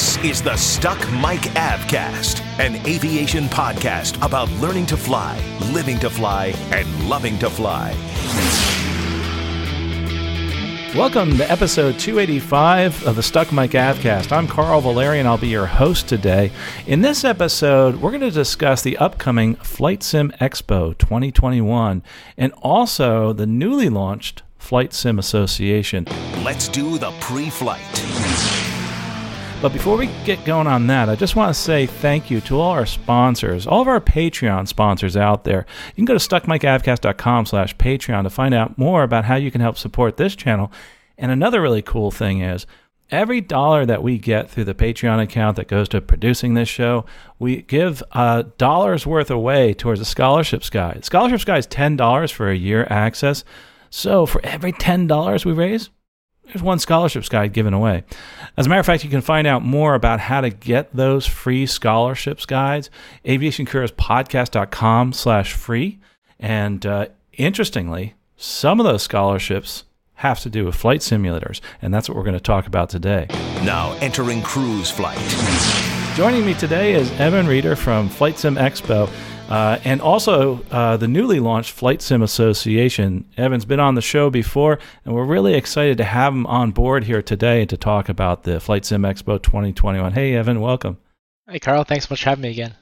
This is the Stuck Mic Avcast, an aviation podcast about learning to fly, living to fly, and loving to fly. Welcome to episode 285 of the Stuck Mic Avcast. I'm Carl Valerian. I'll be your host today. In this episode, we're going to discuss the upcoming Flight Sim Expo 2021 and also the newly launched Flight Sim Association. Let's do the pre flight. But before we get going on that, I just want to say thank you to all our sponsors, all of our Patreon sponsors out there. You can go to stuckmicavcast.com slash Patreon to find out more about how you can help support this channel. And another really cool thing is every dollar that we get through the Patreon account that goes to producing this show, we give a dollar's worth away towards a scholarships guide. Scholarships guide is $10 for a year access. So for every $10 we raise, there's one scholarships guide given away. As a matter of fact, you can find out more about how to get those free scholarships guides. Aviationcareerspodcast.com slash free. And uh, interestingly, some of those scholarships have to do with flight simulators, and that's what we're going to talk about today. Now entering cruise flight. Joining me today is Evan Reiter from Flight Sim Expo. Uh, and also uh, the newly launched Flight Sim Association. Evan's been on the show before, and we're really excited to have him on board here today to talk about the Flight Sim Expo 2021. Hey, Evan, welcome. Hey, Carl. Thanks so much for having me again.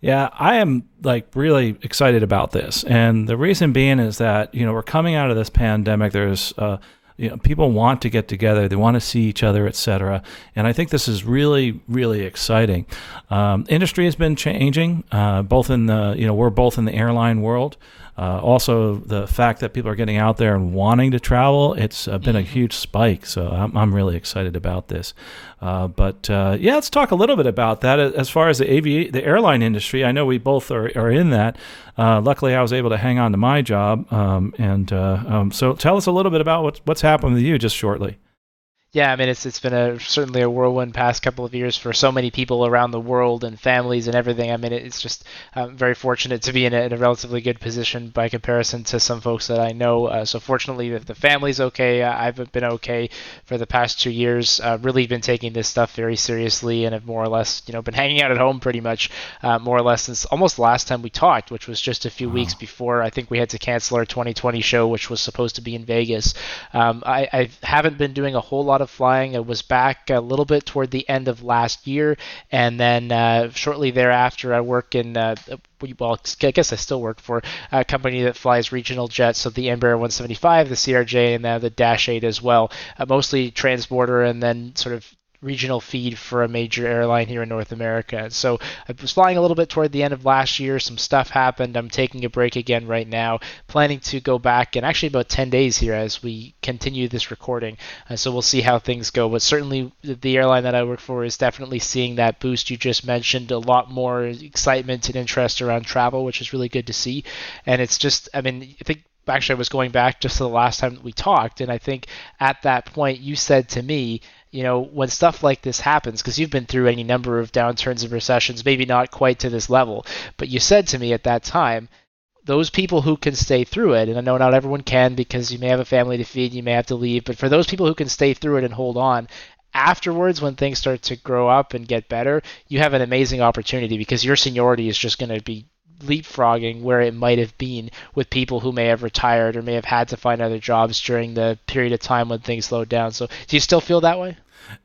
Yeah, I am like really excited about this, and the reason being is that you know we're coming out of this pandemic. There's uh, you know, people want to get together, they want to see each other, etc. And I think this is really, really exciting. Um, industry has been changing, uh, both in the you know we're both in the airline world. Uh, also, the fact that people are getting out there and wanting to travel, it's uh, been a mm-hmm. huge spike. So I'm, I'm really excited about this. Uh, but uh, yeah, let's talk a little bit about that. As far as the avi- the airline industry, I know we both are, are in that. Uh, luckily, I was able to hang on to my job. Um, and uh, um, so tell us a little bit about what's, what's happened with you just shortly. Yeah, I mean it's it's been a certainly a whirlwind past couple of years for so many people around the world and families and everything. I mean it's just um, very fortunate to be in a, in a, relatively good position by comparison to some folks that I know. Uh, so fortunately, if the family's okay, I've been okay for the past two years. Uh, really been taking this stuff very seriously and have more or less you know been hanging out at home pretty much uh, more or less since almost the last time we talked, which was just a few wow. weeks before I think we had to cancel our 2020 show, which was supposed to be in Vegas. Um, I, I haven't been doing a whole lot of flying. It was back a little bit toward the end of last year, and then uh, shortly thereafter, I work in. Uh, well, I guess I still work for a company that flies regional jets, so the Embraer 175, the CRJ, and now the Dash 8 as well. Uh, mostly transborder, and then sort of regional feed for a major airline here in North America. So I was flying a little bit toward the end of last year. Some stuff happened. I'm taking a break again right now. Planning to go back in actually about 10 days here as we continue this recording. Uh, so we'll see how things go. But certainly the airline that I work for is definitely seeing that boost you just mentioned. A lot more excitement and interest around travel, which is really good to see. And it's just, I mean, I think actually I was going back just to the last time that we talked, and I think at that point you said to me you know, when stuff like this happens, because you've been through any number of downturns and recessions, maybe not quite to this level, but you said to me at that time, those people who can stay through it, and I know not everyone can because you may have a family to feed, you may have to leave, but for those people who can stay through it and hold on, afterwards, when things start to grow up and get better, you have an amazing opportunity because your seniority is just going to be leapfrogging where it might have been with people who may have retired or may have had to find other jobs during the period of time when things slowed down. So, do you still feel that way?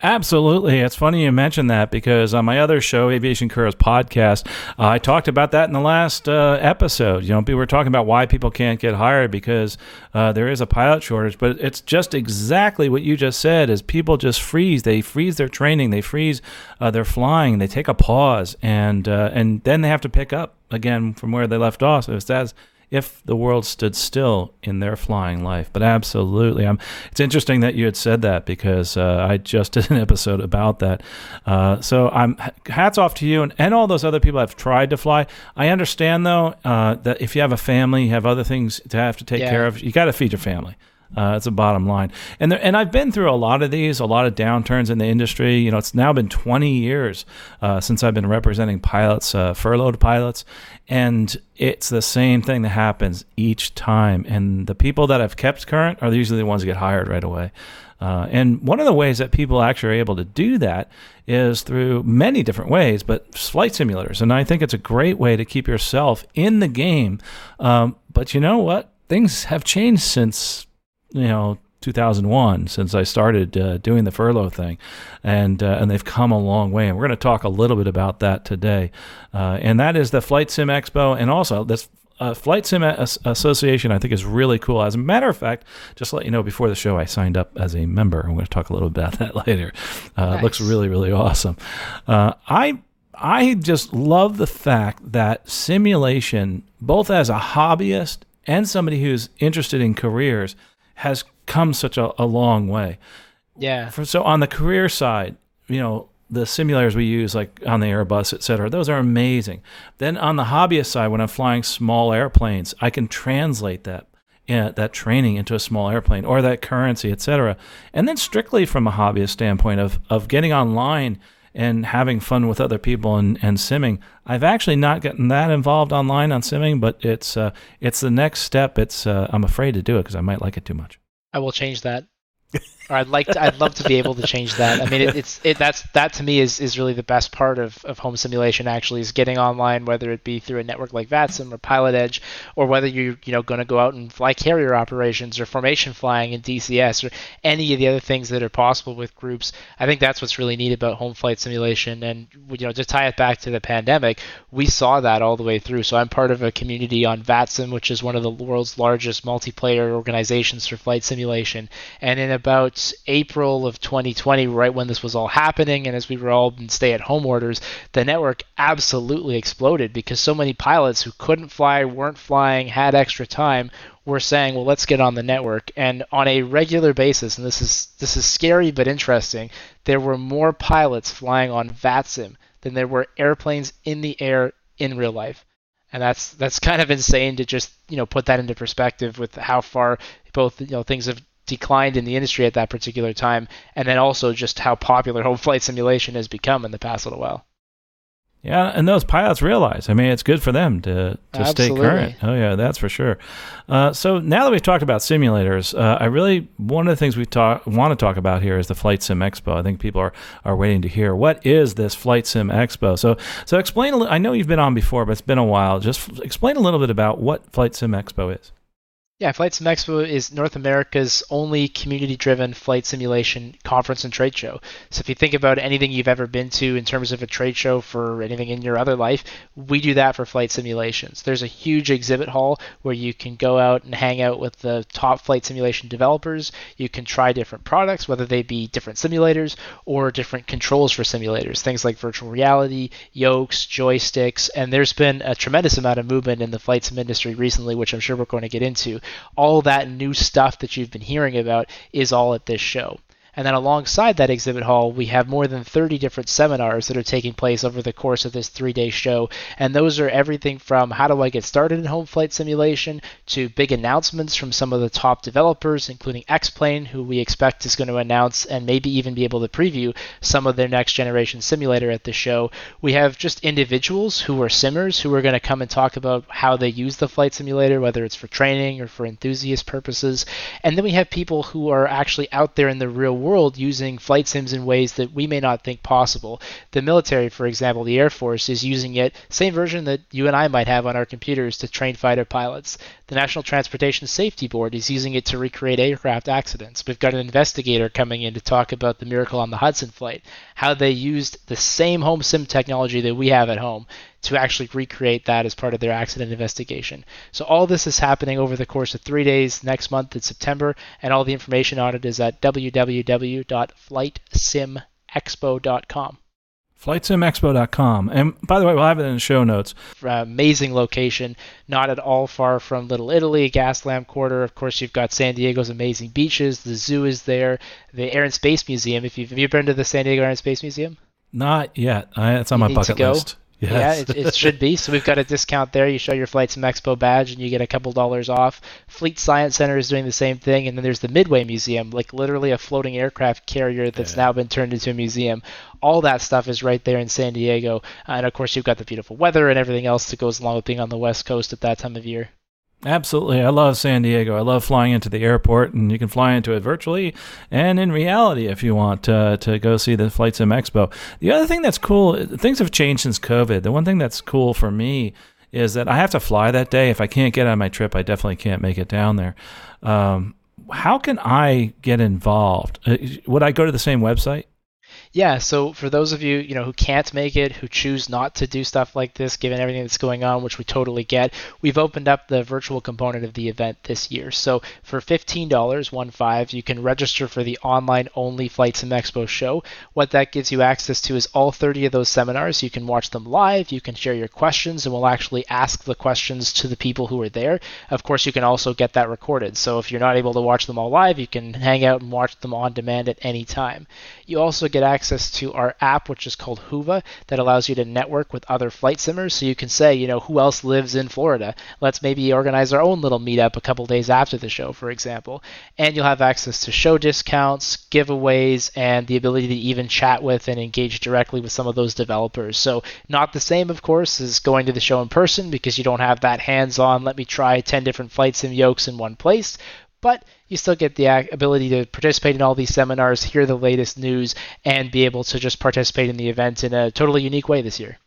Absolutely. It's funny you mentioned that because on my other show, Aviation Careers podcast, uh, I talked about that in the last uh, episode. You know, we were talking about why people can't get hired because uh, there is a pilot shortage, but it's just exactly what you just said is people just freeze. They freeze their training. They freeze uh, their flying. They take a pause and, uh, and then they have to pick up again from where they left off. It's as if the world stood still in their flying life. But absolutely, I'm, it's interesting that you had said that because uh, I just did an episode about that. Uh, so I'm hats off to you and, and all those other people that have tried to fly. I understand though uh, that if you have a family, you have other things to have to take Yeah. care of. You got to feed your family. Uh, that's a bottom line. And there, and I've been through a lot of these, a lot of downturns in the industry. You know, it's now been 20 years uh, since I've been representing pilots, uh, furloughed pilots, and it's the same thing that happens each time. And the people that have kept current are usually the ones that get hired right away. Uh, and one of the ways that people actually are able to do that is through many different ways, but flight simulators. And I think it's a great way to keep yourself in the game. Um, but you know what? Things have changed since you know 2001 since I started uh, doing the furlough thing, and uh, and they've come a long way. And we're going to talk a little bit about that today, uh, and that is the Flight Sim Expo, and also this. Uh, Flight Sim As- Association, I think, is really cool. As a matter of fact, just to let you know, before the show, I signed up as a member. I'm going to talk a little bit about that later. Uh, It looks really, really awesome. Uh, I I just love the fact that simulation, both as a hobbyist and somebody who's interested in careers, has come such a, a long way. Yeah. For, so on the career side, you know, the simulators we use, like on the Airbus, et cetera, those are amazing. Then on the hobbyist side, when I'm flying small airplanes, I can translate that. Yeah, that training into a small airplane or that currency, et cetera. And then strictly from a hobbyist standpoint of, of getting online and having fun with other people and, and simming. I've actually not gotten that involved online on simming, but it's uh, it's the next step. It's uh, I'm afraid to do it because I might like it too much. I will change that. Or I'd like to, I'd love to be able to change that. I mean, it, it's it that's that to me is, is really the best part of, of home simulation. Actually, is getting online, whether it be through a network like VATSIM or Pilot Edge, or whether you you know going to go out and fly carrier operations or formation flying in DCS or any of the other things that are possible with groups. I think that's what's really neat about home flight simulation. And you know, to tie it back to the pandemic, we saw that all the way through. So I'm part of a community on VATSIM, which is one of the world's largest multiplayer organizations for flight simulation. And in about April of 2020, right when this was all happening, and as we were all in stay-at-home orders, the network absolutely exploded because so many pilots who couldn't fly, weren't flying, had extra time, were saying, "Well, let's get on the network." And on a regular basis, and this is this is scary but interesting, there were more pilots flying on VATSIM than there were airplanes in the air in real life and that's that's kind of insane to just you know put that into perspective with how far both you know things have declined in the industry at that particular time, and then also just how popular home flight simulation has become in the past little while. Yeah, and those pilots realize. I mean, it's good for them to to stay current. Oh yeah, that's for sure. Uh, so now that we've talked about simulators, uh, I really one of the things we talk want to talk about here is the Flight Sim Expo. I think people are are waiting to hear what is this Flight Sim Expo. So so explain. A li- I know you've been on before, but it's been a while. Just f- explain a little bit about what Flight Sim Expo is. Yeah, Flight Sim Expo is North America's only community-driven flight simulation conference and trade show. So if you think about anything you've ever been to in terms of a trade show for anything in your other life, we do that for flight simulations. There's a huge exhibit hall where you can go out and hang out with the top flight simulation developers. You can try different products, whether they be different simulators or different controls for simulators, things like virtual reality, yokes, joysticks, and there's been a tremendous amount of movement in the flight sim industry recently, which I'm sure we're going to get into all that new stuff that you've been hearing about is all at this show. And then alongside that exhibit hall, we have more than 30 different seminars that are taking place over the course of this three day show. And those are everything from how do I get started in home flight simulation to big announcements from some of the top developers, including X-Plane, who we expect is going to announce and maybe even be able to preview some of their next generation simulator at the show. We have just individuals who are simmers who are going to come and talk about how they use the flight simulator, whether it's for training or for enthusiast purposes. And then we have people who are actually out there in the real world using flight sims in ways that we may not think possible. The military, for example, the Air Force, is using it, same version that you and I might have on our computers to train fighter pilots. The National Transportation Safety Board is using it to recreate aircraft accidents. We've got an investigator coming in to talk about the Miracle on the Hudson flight, how they used the same home sim technology that we have at home to actually recreate that as part of their accident investigation. So all this is happening over the course of three days next month in September, and all the information on it is at www.flightsimexpo.com. FlightSimExpo.com. And by the way, we'll have it in the show notes. Amazing location, not at all far from Little Italy, Gaslamp Quarter. Of course, you've got San Diego's amazing beaches. The zoo is there. The Air and Space Museum. If you've, have you been to the San Diego Air and Space Museum? Not yet. I, it's on you my bucket list. Yes. Yeah, it, it, should be. So we've got a discount there. You show your Flight Sim Expo badge and you get a couple dollars off. Fleet Science Center is doing the same thing. And then there's the Midway Museum, like literally a floating aircraft carrier that's yeah. now been turned into a museum. All that stuff is right there in San Diego. And of course, you've got the beautiful weather and everything else that goes along with being on the West Coast at that time of year. Absolutely. I love San Diego. I love flying into the airport, and you can fly into it virtually and in reality if you want uh, to go see the Flight Sim Expo. The other thing that's cool, things have changed since COVID. The one thing that's cool for me is that I have to fly that day. If I can't get on my trip, I definitely can't make it down there. Um, how can I get involved? Uh, would I go to the same website? Yeah, so for those of you, you know, who can't make it, who choose not to do stuff like this given everything that's going on, which we totally get, we've opened up the virtual component of the event this year. So for $15, one five, you can register for the online only Flight Sim Expo show. What that gives you access to is all 30 of those seminars. You can watch them live, you can share your questions, and we'll actually ask the questions to the people who are there. Of course, you can also get that recorded. So if you're not able to watch them all live, you can hang out and watch them on demand at any time. You also get access to our app, which is called Whova, that allows you to network with other flight simmers. So you can say, you know, who else lives in Florida? Let's maybe organize our own little meetup a couple days after the show, for example. And you'll have access to show discounts, giveaways, and the ability to even chat with and engage directly with some of those developers. So not the same, of course, as going to the show in person because you don't have that hands-on. Let me try 10 different flight sim yokes in one place but you still get the ability to participate in all these seminars, hear the latest news, and be able to just participate in the event in a totally unique way this year.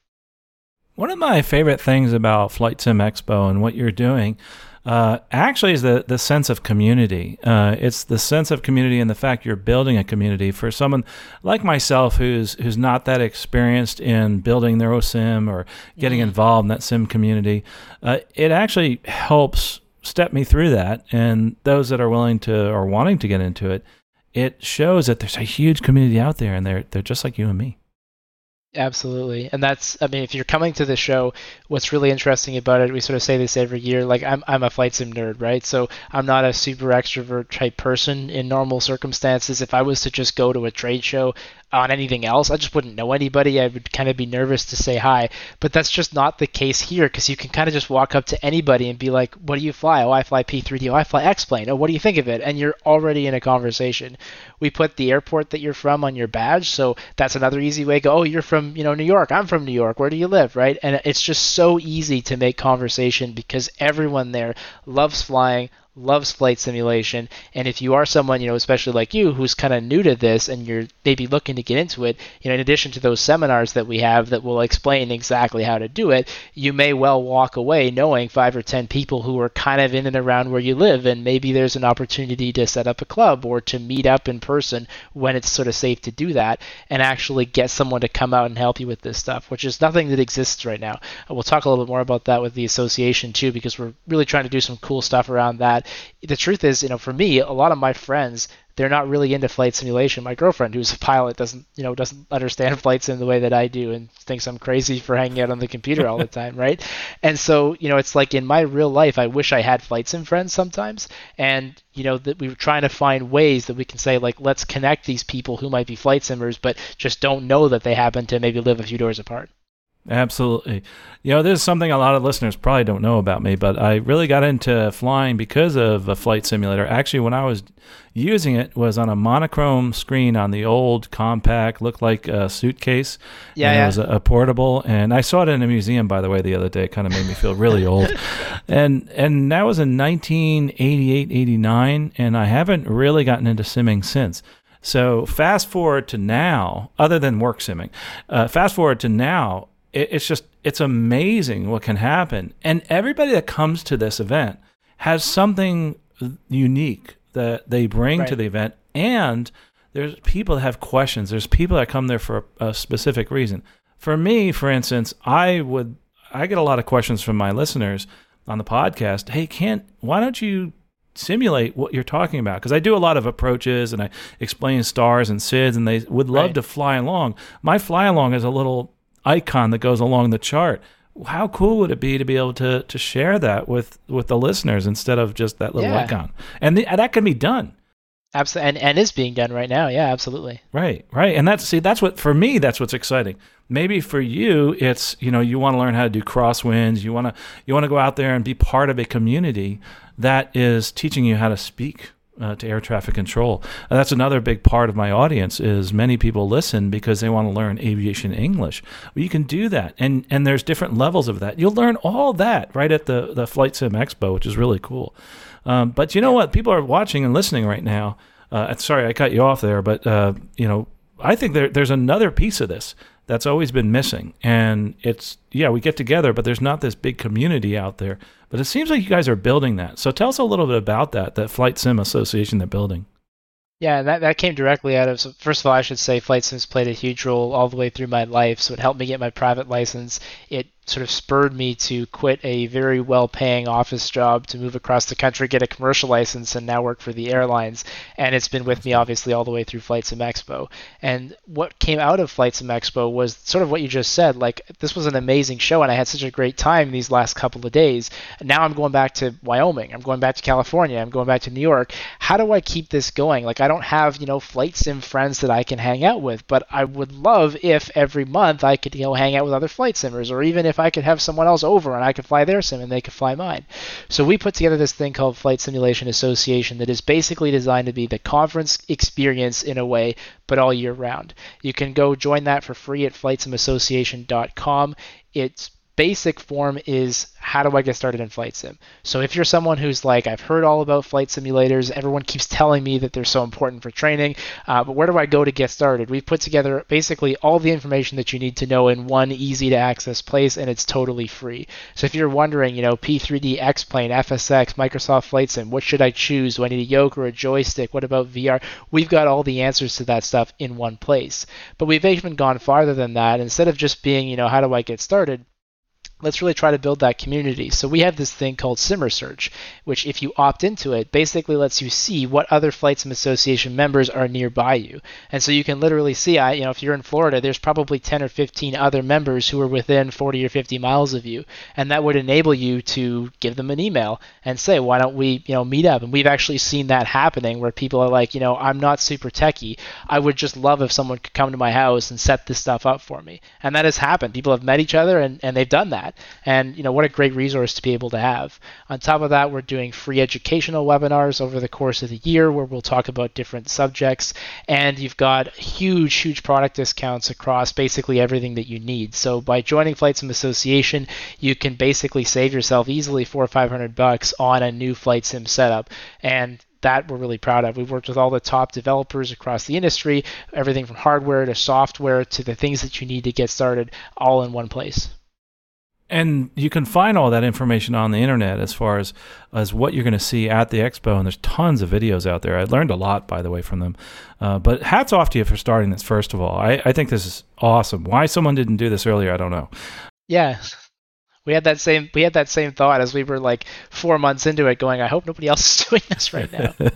One of my favorite things about Flight Sim Expo and what you're doing uh, actually is the, the sense of community. Uh, it's the sense of community and the fact you're building a community for someone like myself who's who's not that experienced in building their OSIM or getting mm-hmm. involved in that sim community. Uh, it actually helps step me through that. And those that are willing to or wanting to get into it, it shows that there's a huge community out there and they're they're just like you and me. Absolutely. And that's I mean if you're coming to the show, what's really interesting about it, we sort of say this every year, like I'm I'm a flight sim nerd, right? So I'm not a super extrovert type person in normal circumstances. If I was to just go to a trade show, on anything else. I just wouldn't know anybody. I would kind of be nervous to say hi. But that's just not the case here because you can kind of just walk up to anybody and be like, What do you fly? Oh, I fly P3D. Oh, I fly X Plane. Oh, what do you think of it? And you're already in a conversation. We put the airport that you're from on your badge. So that's another easy way to go, Oh, you're from, you know, New York. I'm from New York. Where do you live? Right. And it's just so easy to make conversation because everyone there loves flying, loves flight simulation. And if you are someone, you know, especially like you, who's kind of new to this and you're maybe looking to get into it, you know, in addition to those seminars that we have that will explain exactly how to do it, you may well walk away knowing five or ten people who are kind of in and around where you live. And maybe there's an opportunity to set up a club or to meet up in person when it's sort of safe to do that and actually get someone to come out and help you with this stuff, which is nothing that exists right now. We'll talk a little bit more about that with the association too, because we're really trying to do some cool stuff around that the truth is, you know, for me, a lot of my friends, they're not really into flight simulation. My girlfriend, who's a pilot, doesn't, you know, doesn't understand flights in the way that I do, and thinks I'm crazy for hanging out on the computer all the time, right? And so, you know, it's like in my real life, I wish I had flight sim friends sometimes, and you know, that we were trying to find ways that we can say, like, let's connect these people who might be flight simmers, but just don't know that they happen to maybe live a few doors apart. Absolutely. You know, this is something a lot of listeners probably don't know about me, but I really got into flying because of a flight simulator. Actually, when I was using it was on a monochrome screen on the old Compaq, looked like a suitcase. Yeah, yeah. It was a, a, portable, and I saw it in a museum, by the way, the other day. It kind of made me feel really old. and and that was in 1988, 89, and I haven't really gotten into simming since. So fast forward to now, other than work simming, uh, fast forward to now, it's just it's amazing what can happen. And everybody that comes to this event has something unique that they bring right. to the event, and there's people that have questions. There's people that come there for a, specific reason. For me, for instance, I would I get a lot of questions from my listeners on the podcast. Hey, can't why don't you simulate what you're talking about because I do a lot of approaches and I explain stars and SIDS and they would love Right. to fly along. My fly along is a little icon that goes along the chart. How cool would it be to be able to to share that with with the listeners instead of just that little Yeah. icon? And, the, and that can be done. Absolutely, and, and is being done right now. Yeah, absolutely. Right, right. And that's see that's what for me that's what's exciting. Maybe for you it's, you know, you want to learn how to do crosswinds, you want to you want to go out there and be part of a community that is teaching you how to speak uh, to air traffic control. And that's another big part of my audience is many people listen because they want to learn aviation English. Well, you can do that. And and there's different levels of that. You'll learn all that right at the the Flight Sim Expo, which is really cool. Um, but you know what? People are watching and listening right now. Uh, sorry, I cut you off there, but uh, you know, I think there, there's another piece of this that's always been missing, and it's yeah, we get together, but there's not this big community out there. But it seems like you guys are building that. So tell us a little bit about that, that Flight Sim Association they're building. Yeah, that, that came directly out of. So first of all, I should say Flight Sims played a huge role all the way through my life. So it helped me get my private license. It sort of spurred me to quit a very well paying office job to move across the country, get a commercial license, and now work for the airlines. And it's been with me, obviously, all the way through Flight Sim Expo. And what came out of Flight Sim Expo was sort of what you just said. Like, this was an amazing show, and I had such a great time these last couple of days. Now I'm going back to Wyoming. I'm going back to California. I'm going back to New York. How do I keep this going? Like, I don't have, you know, Flight Sim friends that I can hang out with, but I would love if every month I could, you know, hang out with other Flight Simmers, or even if I could have someone else over and I could fly their sim and they could fly mine. So we put together this thing called Flight Simulation Association that is basically designed to be the conference experience in a way, but all year round. You can go join that for free at flightsimassociation.com. It's basic form is how do I get started in flight sim? So if you're someone who's like, I've heard all about flight simulators, everyone keeps telling me that they're so important for training, uh, but where do I go to get started? We've put together basically all the information that you need to know in one easy to access place, and it's totally free. So if you're wondering, you know, P3D, X Plane, FSX, Microsoft Flight Sim, what should I choose? Do I need a yoke or a joystick? What about VR? We've got all the answers to that stuff in one place. But we've even gone farther than that. Instead of just being, you know, how do I get started? Let's really try to build that community. So we have this thing called Simmer Search, which if you opt into it, basically lets you see what other Flight Sim Association members are nearby you. And so you can literally see, I, you know, if you're in Florida, there's probably 10 or 15 other members who are within 40 or 50 miles of you, and that would enable you to give them an email and say, why don't we, you know, meet up? And we've actually seen that happening where people are like, you know, I'm not super techie. I would just love if someone could come to my house and set this stuff up for me. And that has happened. People have met each other and, and they've done that. And you know what a great resource to be able to have. On top of that, we're doing free educational webinars over the course of the year where we'll talk about different subjects. And you've got huge, huge product discounts across basically everything that you need. So by joining Flight Sim Association, you can basically save yourself easily four or five hundred bucks on a new Flight Sim setup. And that we're really proud of. We've worked with all the top developers across the industry, everything from hardware to software to the things that you need to get started, all in one place. And you can find all that information on the internet as far as as what you're going to see at the expo. And there's tons of videos out there. I learned a lot, by the way, from them. Uh, but hats off to you for starting this. First of all, I, I think this is awesome. Why someone didn't do this earlier, I don't know. Yeah, we had that same we had that same thought as we were like four months into it, going, I hope nobody else is doing this right now.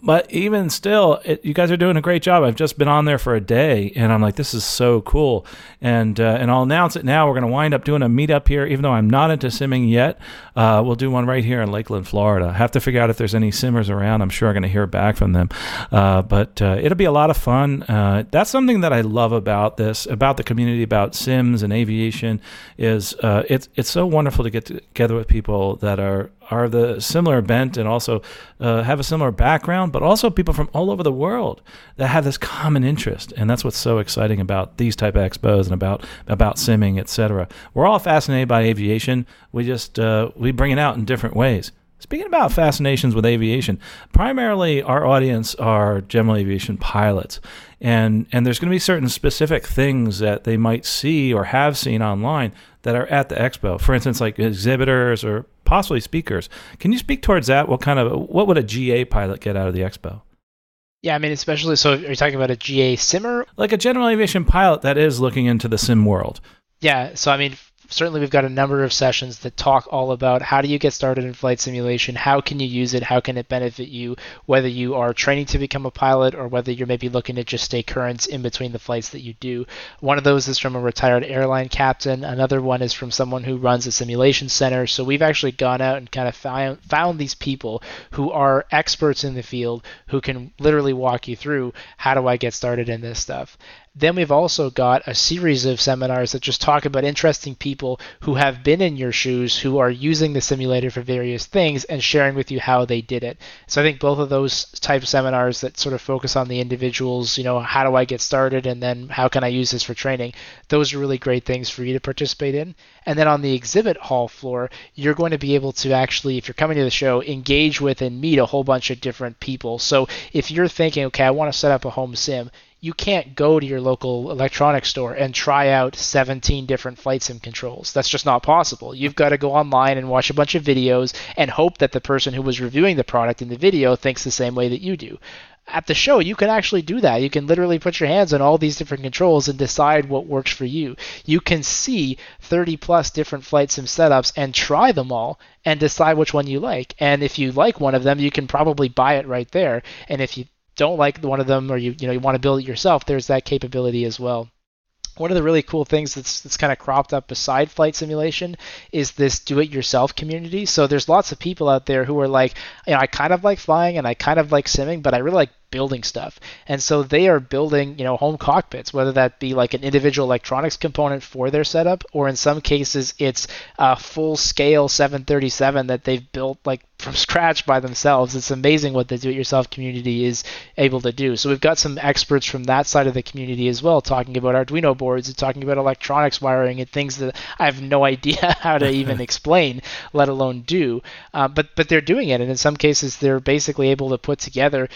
but even still, it, you guys are doing a great job. I've just been on there for a day, and I'm like, this is so cool. And uh, and I'll announce it now. We're going to wind up doing a meetup here, even though I'm not into simming yet. Uh, we'll do one right here in Lakeland, Florida. I have to figure out if there's any simmers around. I'm sure I'm going to hear back from them. Uh, but uh, it'll be a lot of fun. Uh, that's something that I love about this, about the community, about sims and aviation, is uh, it's it's so wonderful to get together with people that are are the similar bent and also uh, have a similar background, but also people from all over the world that have this common interest, and that's what's so exciting about these type of expos and about about simming, etc. We're all fascinated by aviation. We just uh, we bring it out in different ways. Speaking about fascinations with aviation, primarily our audience are general aviation pilots, and and there's going to be certain specific things that they might see or have seen online that are at the expo. For instance, like exhibitors or possibly speakers. Can you speak towards that? What kind of what would a GA pilot get out of the expo? Yeah, I mean, especially so. Are you talking about a GA simmer? Like a general aviation pilot that is looking into the sim world. Yeah, so I mean, certainly we've got a number of sessions that talk all about how do you get started in flight simulation, how can you use it, how can it benefit you, whether you are training to become a pilot or whether you're maybe looking to just stay current in between the flights that you do. One of those is from a retired airline captain. Another one is from someone who runs a simulation center. So we've actually gone out and kind of found, found these people who are experts in the field who can literally walk you through how do I get started in this stuff. Then we've also got a series of seminars that just talk about interesting people who have been in your shoes, who are using the simulator for various things and sharing with you how they did it. So I think both of those type of seminars that sort of focus on the individuals, you know, how do I get started and then how can I use this for training, those are really great things for you to participate in. And then on the exhibit hall floor, you're going to be able to actually, if you're coming to the show, engage with and meet a whole bunch of different people. So if you're thinking, okay, I want to set up a home sim, you can't go to your local electronics store and try out 17 different flight sim controls. That's just not possible. You've got to go online and watch a bunch of videos and hope that the person who was reviewing the product in the video thinks the same way that you do. At the show, you can actually do that. You can literally put your hands on all these different controls and decide what works for you. You can see 30 plus different flight sim setups and try them all and decide which one you like. And if you like one of them, you can probably buy it right there. And if you don't like one of them or you you know you want to build it yourself, there's that capability as well. One of the really cool things that's, that's kind of cropped up beside flight simulation is this do-it-yourself community. So there's lots of people out there who are like, you know, I kind of like flying and I kind of like simming, but I really like building stuff. And so they are building, you know, home cockpits, whether that be like an individual electronics component for their setup, or in some cases it's a full scale 737 that they've built like from scratch by themselves. It's amazing what the do-it-yourself community is able to do. So we've got some experts from that side of the community as well, talking about Arduino boards and talking about electronics wiring and things that I have no idea how to even explain, let alone do. Uh, but but they're doing it, and in some cases they're basically able to put together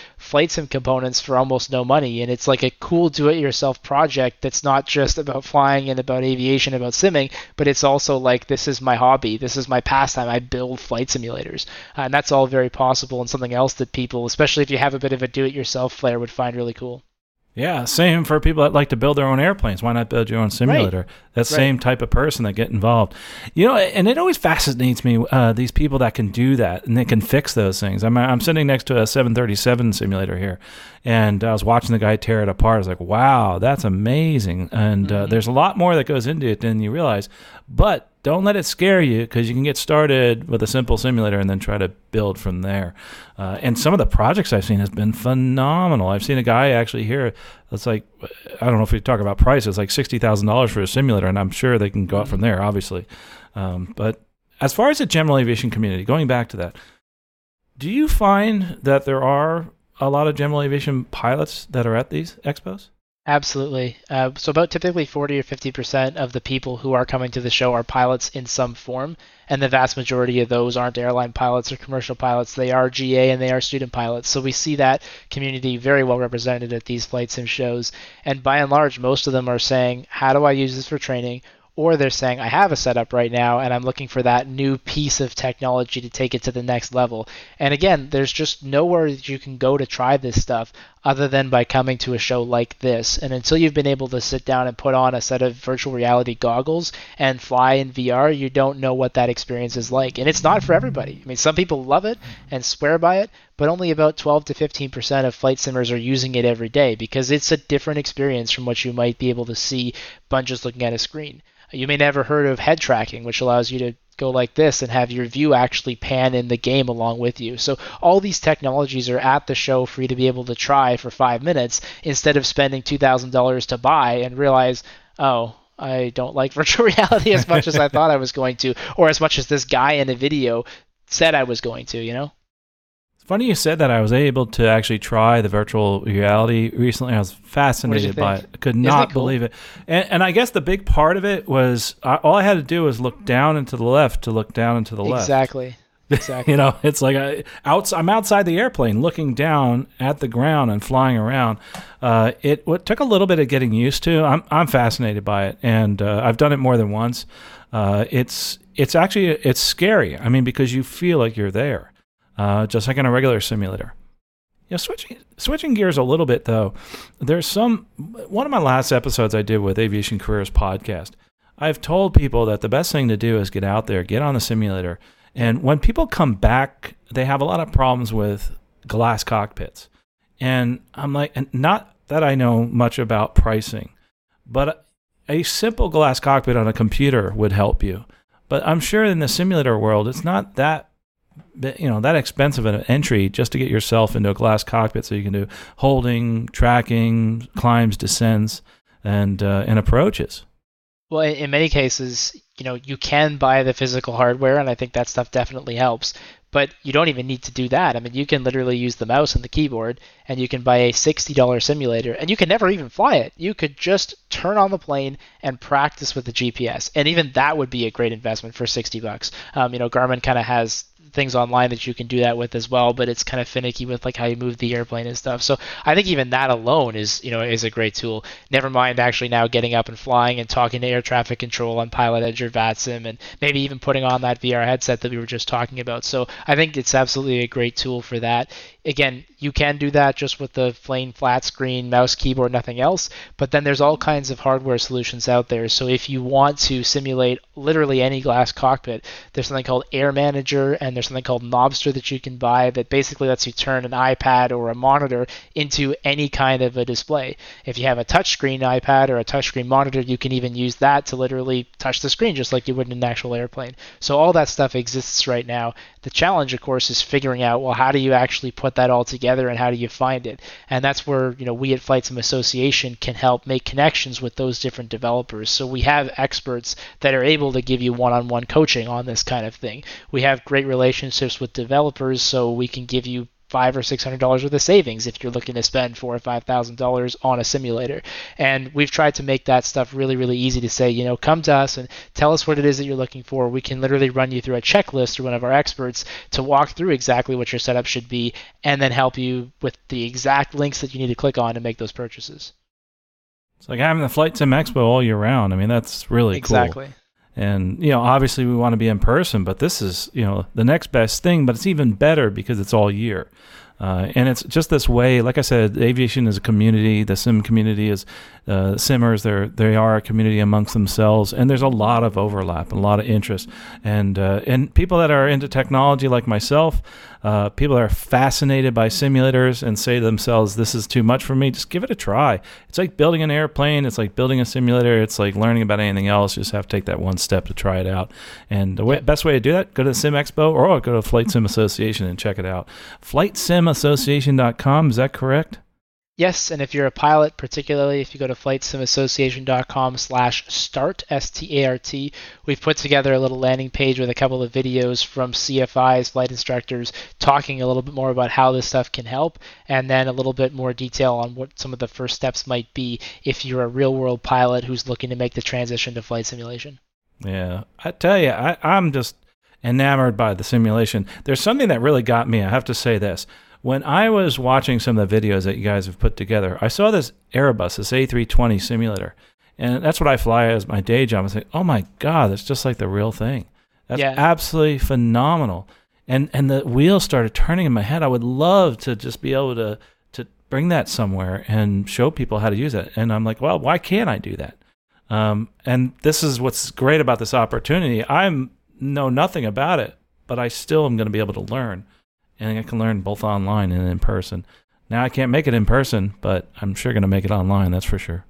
flights components for almost no money. And it's like a cool do it yourself project that's not just about flying and about aviation, about simming, but it's also like this is my hobby, this is my pastime. I build flight simulators. Uh, and that's all very possible and something else that people, especially if you have a bit of a do it yourself flair, would find really cool. Yeah, same for people that like to build their own airplanes. Why not build your own simulator? Right. That right. same type of person that get involved. You know, and it always fascinates me uh, these people that can do that and they can fix those things. I'm I'm sitting next to a 737 simulator here, and I was watching the guy tear it apart. I was like, wow, that's amazing. And uh, mm-hmm. uh, there's a lot more that goes into it than you realize. But don't let it scare you because you can get started with a simple simulator and then try to build from there. Uh, and some of the projects I've seen has been phenomenal. I've seen a guy actually here that's like, I don't know if we talk about prices, like sixty thousand dollars for a simulator, and I'm sure they can go up from there, obviously. Um, but as far as the general aviation community, going back to that, do you find that there are a lot of general aviation pilots that are at these expos? Absolutely. Uh, so about typically 40 or 50 percent of the people who are coming to the show are pilots in some form, and the vast majority of those aren't airline pilots or commercial pilots. They are GA and they are student pilots. So we see that community very well represented at these flight sim shows. And by and large, most of them are saying, "How do I use this for training? or they're saying I have a setup right now and I'm looking for that new piece of technology to take it to the next level. And again, there's just nowhere that you can go to try this stuff other than by coming to a show like this. And until you've been able to sit down and put on a set of virtual reality goggles and fly in VR, you don't know what that experience is like. And it's not for everybody. I mean, some people love it and swear by it, but only about 12 to 15% of flight simmers are using it every day because it's a different experience from what you might be able to see by just looking at a screen. You may never heard of head tracking, which allows you to go like this and have your view actually pan in the game along with you. So all these technologies are at the show for you to be able to try for five minutes instead of spending two thousand dollars to buy and realize, oh, I don't like virtual reality as much as I thought I was going to, or as much as this guy in the video said I was going to. You know. It's funny you said that. I was able to actually try the virtual reality recently. I was fascinated by it. I could not cool? believe it. And, and, I guess the big part of it was I, all I had to do was look down and to the left to look down and to the left. Exactly. Exactly. you know, it's like I, outs, I'm outside the airplane looking down at the ground and flying around. Uh, it what took a little bit of getting used to. I'm I'm fascinated by it, and uh, I've done it more than once. Uh, it's it's actually it's scary. I mean, because you feel like you're there uh, just like in a regular simulator. Yeah, switching switching gears a little bit though, there's some one of my last episodes I did with Aviation Careers podcast. I've told people that the best thing to do is get out there, get on the simulator. And when people come back, they have a lot of problems with glass cockpits. And I'm like, and not that I know much about pricing, but a simple glass cockpit on a computer would help you. But I'm sure in the simulator world, it's not that you know that expensive an entry just to get yourself into a glass cockpit so you can do holding, tracking, climbs, descents, and uh, and approaches. Well, in many cases, you know, you can buy the physical hardware, and I think that stuff definitely helps. But you don't even need to do that. I mean, you can literally use the mouse and the keyboard, and you can buy a $60 simulator, and you can never even fly it. You could just turn on the plane and practice with the GPS, and even that would be a great investment for 60 bucks. Um, you know, Garmin kind of has things online that you can do that with as well, but it's kind of finicky with like how you move the airplane and stuff. So I think even that alone is you know is a great tool. Never mind actually now getting up and flying and talking to air traffic control and Pilot Edge or VATSIM and maybe even putting on that VR headset that we were just talking about. So I think it's absolutely a great tool for that again, you can do that just with the plain flat screen, mouse, keyboard, nothing else. But then there's all kinds of hardware solutions out there. So if you want to simulate literally any glass cockpit, there's something called Air Manager and there's something called Knobster that you can buy that basically lets you turn an iPad or a monitor into any kind of a display. If you have a touchscreen iPad or a touchscreen monitor, you can even use that to literally touch the screen just like you would in an actual airplane. So all that stuff exists right now. The challenge, of course, is figuring out well, how do you actually put that all together and how do you find it? And that's where you know we at Flight Sim Association can help make connections with those different developers. So we have experts that are able to give you one-on-one coaching on this kind of thing. We have great relationships with developers, so we can give you five or six hundred dollars worth of savings if you're looking to spend four or five thousand dollars on a simulator. And we've tried to make that stuff really, really easy to say, you know, come to us and tell us what it is that you're looking for. We can literally run you through a checklist through one of our experts to walk through exactly what your setup should be and then help you with the exact links that you need to click on to make those purchases. It's like having the Flight Sim Expo all year round. I mean, that's really cool. exactly. cool. And, you know, obviously we want to be in person, but this is, you know, the next best thing, but it's even better because it's all year. Uh, and it's just this way. Like I said, aviation is a community. The sim community is uh, simmers. They're they are a community amongst themselves, and there's a lot of overlap a lot of interest. And uh, and people that are into technology, like myself, uh, people are fascinated by simulators and say to themselves, "This is too much for me." Just give it a try. It's like building an airplane. It's like building a simulator. It's like learning about anything else. You just have to take that one step to try it out. And the way, best way to do that, go to the Sim Expo or go to Flight Sim Association and check it out. Flightsimassociation.com. Is that correct? Yes, and if you're a pilot, particularly if you go to flightsimassociation.com slash start, S-T-A-R-T, we've put together a little landing page with a couple of videos from CFIs, flight instructors, talking a little bit more about how this stuff can help, and then a little bit more detail on what some of the first steps might be if you're a real-world pilot who's looking to make the transition to flight simulation. Yeah, I tell you, I, I'm just enamored by the simulation. There's something that really got me, I have to say this when I was watching some of the videos that you guys have put together, I saw this Airbus, this A320 simulator. And that's what I fly as my day job. I was like, oh my God, that's just like the real thing. That's yeah. absolutely phenomenal. And and the wheels started turning in my head. I would love to just be able to to bring that somewhere and show people how to use it. And I'm like, well, why can't I do that? Um, and this is what's great about this opportunity. I know nothing about it, but I still am going to be able to learn and I can learn both online and in person. Now I can't make it in person, but I'm sure going to make it online. That's for sure.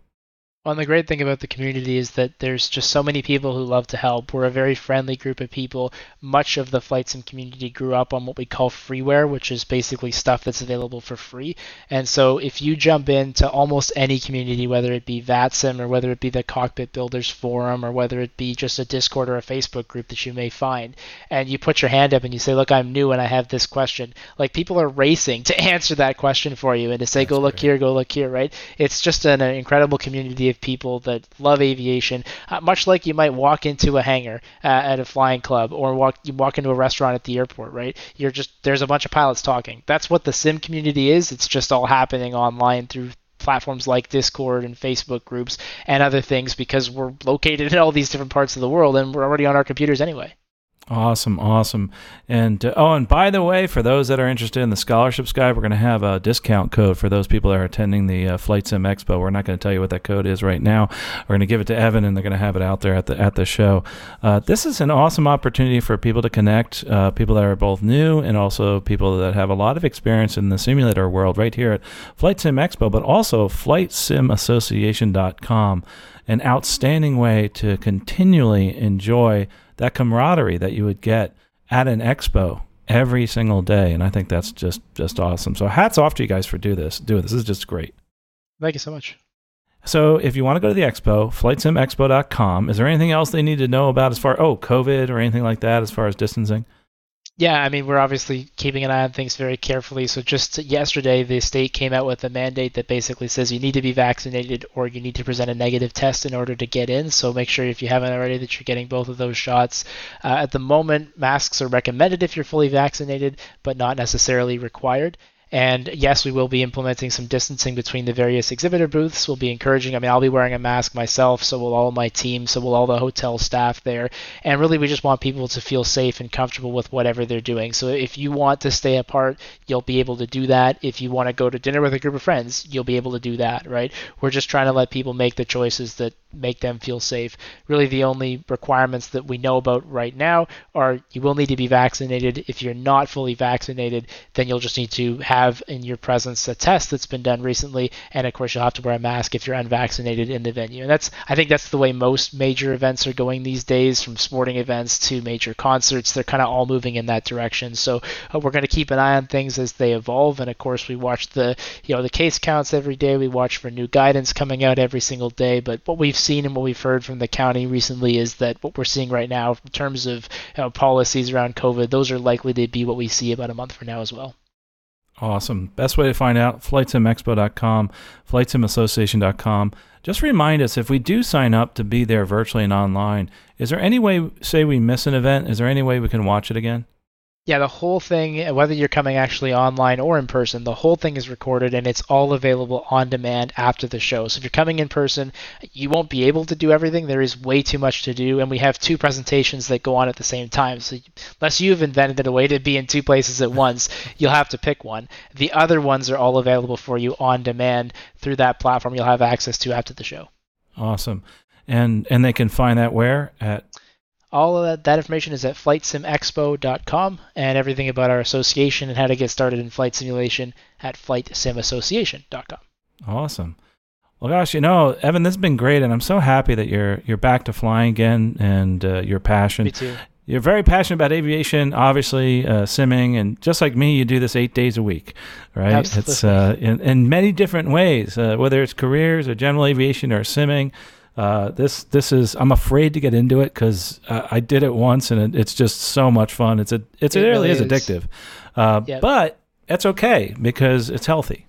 Well, the great thing about the community is that there's just so many people who love to help. We're a very friendly group of people. Much of the flight sim community grew up on what we call freeware, which is basically stuff that's available for free. And so if you jump into almost any community, whether it be VATSIM or whether it be the Cockpit Builders Forum or whether it be just a Discord or a Facebook group that you may find, and you put your hand up and you say, Look, I'm new and I have this question, like people are racing to answer that question for you and to say, that's Go great. look here, go look here, right? It's just an, an incredible community of people that love aviation, uh, much like you might walk into a hangar uh, at a flying club or walk you walk into a restaurant at the airport, right? You're just there's a bunch of pilots talking. That's what the sim community is. It's just all happening online through platforms like Discord and Facebook groups and other things because we're located in all these different parts of the world and we're already on our computers anyway. Awesome, awesome. And uh, oh, and by the way, for those that are interested in the scholarships guide, we're going to have a discount code for those people that are attending the uh, Flight Sim Expo. We're not going to tell you what that code is right now. We're going to give it to Evan, and they're going to have it out there at the at the show. Uh, this is an awesome opportunity for people to connect, uh, people that are both new and also people that have a lot of experience in the simulator world, right here at Flight Sim Expo, but also FlightSimAssociation.com. An outstanding way to continually enjoy that camaraderie that you would get at an expo every single day. And I think that's just just awesome. So hats off to you guys for do this. Do this. this is just great. Thank you so much. So if you want to go to the expo, flightsimexpo.com, is there anything else they need to know about as far oh COVID or anything like that as far as distancing? Yeah, I mean, we're obviously keeping an eye on things very carefully. So just yesterday, the state came out with a mandate that basically says you need to be vaccinated or you need to present a negative test in order to get in. So make sure if you haven't already that you're getting both of those shots. Uh, at the moment, masks are recommended if you're fully vaccinated, but not necessarily required. And yes, we will be implementing some distancing between the various exhibitor booths. We'll be encouraging, I mean, I'll be wearing a mask myself, so will all my team, so will all the hotel staff there. And really, we just want people to feel safe and comfortable with whatever they're doing. So if you want to stay apart, you'll be able to do that. If you want to go to dinner with a group of friends, you'll be able to do that, right? We're just trying to let people make the choices that make them feel safe. Really, the only requirements that we know about right now are you will need to be vaccinated. If you're not fully vaccinated, then you'll just need to have in your presence a test that's been done recently, and of course, you'll have to wear a mask if you're unvaccinated in the venue. And that's I think that's the way most major events are going these days, from sporting events to major concerts. They're kind of all moving in that direction. So uh, we're going to keep an eye on things as they evolve, and of course, we watch the you know the case counts every day. We watch for new guidance coming out every single day. But what we've seen and what we've heard from the county recently is that what we're seeing right now in terms of you know, policies around COVID, those are likely to be what we see about a month from now as well. Awesome. Best way to find out, flightsimexpo.com, flightsimassociation.com. Just remind us if we do sign up to be there virtually and online, is there any way, say we miss an event, is there any way we can watch it again? Yeah, the whole thing, whether you're coming actually online or in person, the whole thing is recorded and it's all available on demand after the show. So if you're coming in person, you won't be able to do everything. There is way too much to do, and we have two presentations that go on at the same time. So unless you've invented a way to be in two places at once, you'll have to pick one. The other ones are all available for you on demand through that platform. You'll have access to after the show. Awesome, and and they can find that where at all of that, that information is at flightsimexpo.com, and everything about our association and how to get started in flight simulation at flightsimassociation.com. Awesome. Well, gosh, you know, Evan, this has been great, and I'm so happy that you're you're back to flying again and uh, your passion. Me too. You're very passionate about aviation, obviously, uh, simming, and just like me, you do this eight days a week, right? Absolutely. It's uh, in, in many different ways, uh, whether it's careers or general aviation or simming. Uh, this this is I'm afraid to get into it because uh, I did it once and it, it's just so much fun. It's a it's, it, it really, is, is addictive, uh, yep. but it's okay because it's healthy.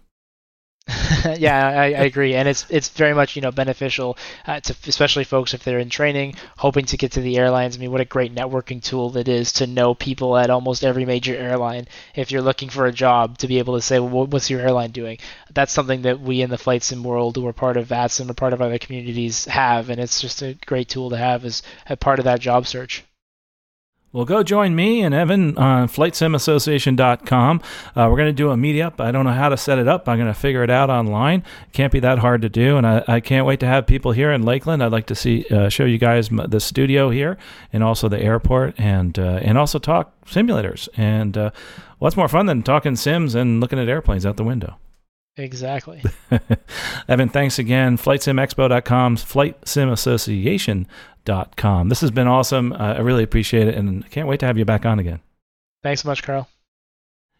yeah, I, I, agree, and it's it's very much you know beneficial uh, to especially folks if they're in training, hoping to get to the airlines. I mean, what a great networking tool that is to know people at almost every major airline. If you're looking for a job, to be able to say, well, what's your airline doing? That's something that we in the flight sim world, who are part of VATS and are part of other communities, have, and it's just a great tool to have as a part of that job search. Well, go join me and Evan on FlightSimAssociation.com. Uh, we're going to do a meetup. I don't know how to set it up. I'm going to figure it out online. Can't be that hard to do, and I, I can't wait to have people here in Lakeland. I'd like to see uh, show you guys the studio here and also the airport, and uh, and also talk simulators. And uh, what's more fun than talking sims and looking at airplanes out the window? Exactly. Evan, thanks again. FlightSimExpo.com, Flight Association com. This has been awesome. Uh, I really appreciate it and can't wait to have you back on again. Thanks so much, Carl.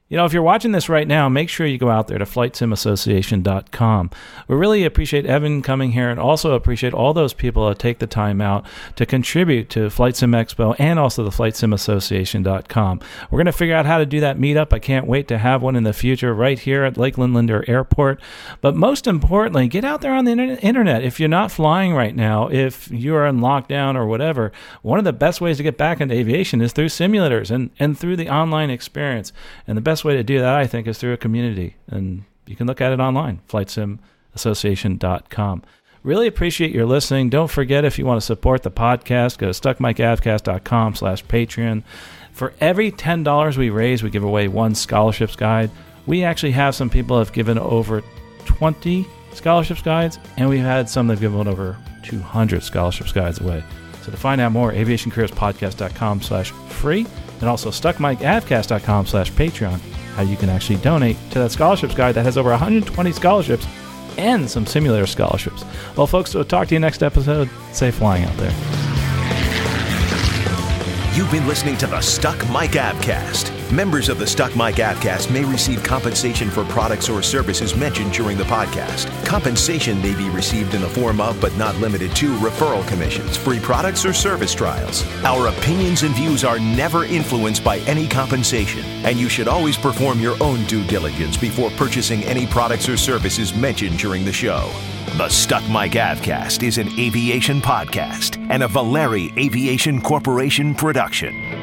You know, if you're watching this right now, make sure you go out there to flightsimassociation.com. We really appreciate Evan coming here and also appreciate all those people that take the time out to contribute to Flight Sim Expo and also the flightsimassociation.com. We're going to figure out how to do that meetup. I can't wait to have one in the future right here at Lakeland Linder Airport. But most importantly, get out there on the internet. If you're not flying right now, if you're in lockdown or whatever, one of the best ways to get back into aviation is through simulators and, and through the online experience. And the best way to do that, I think, is through a community. And you can look at it online, flightsimassociation.com. Really appreciate your listening. Don't forget if you want to support the podcast, go to stuckmicavcast.com slash Patreon. For every $10 we raise, we give away one scholarships guide. We actually have some people have given over 20 scholarships guides, and we've had some that have given over 200 scholarships guides away. So to find out more, aviationcareerspodcast.com slash free, and also stuckmicavcast.com slash Patreon, how you can actually donate to that scholarships guide that has over 120 scholarships and some simulator scholarships. Well, folks, we'll talk to you next episode. Safe flying out there. You've been listening to the Stuck Mic Avcast. Members of the Stuck Mic Avcast may receive compensation for products or services mentioned during the podcast. Compensation may be received in the form of, but not limited to, referral commissions, free products, or service trials. Our opinions and views are never influenced by any compensation, and you should always perform your own due diligence before purchasing any products or services mentioned during the show. The Stuck Mic Avcast is an aviation podcast and a Valeri Aviation Corporation production.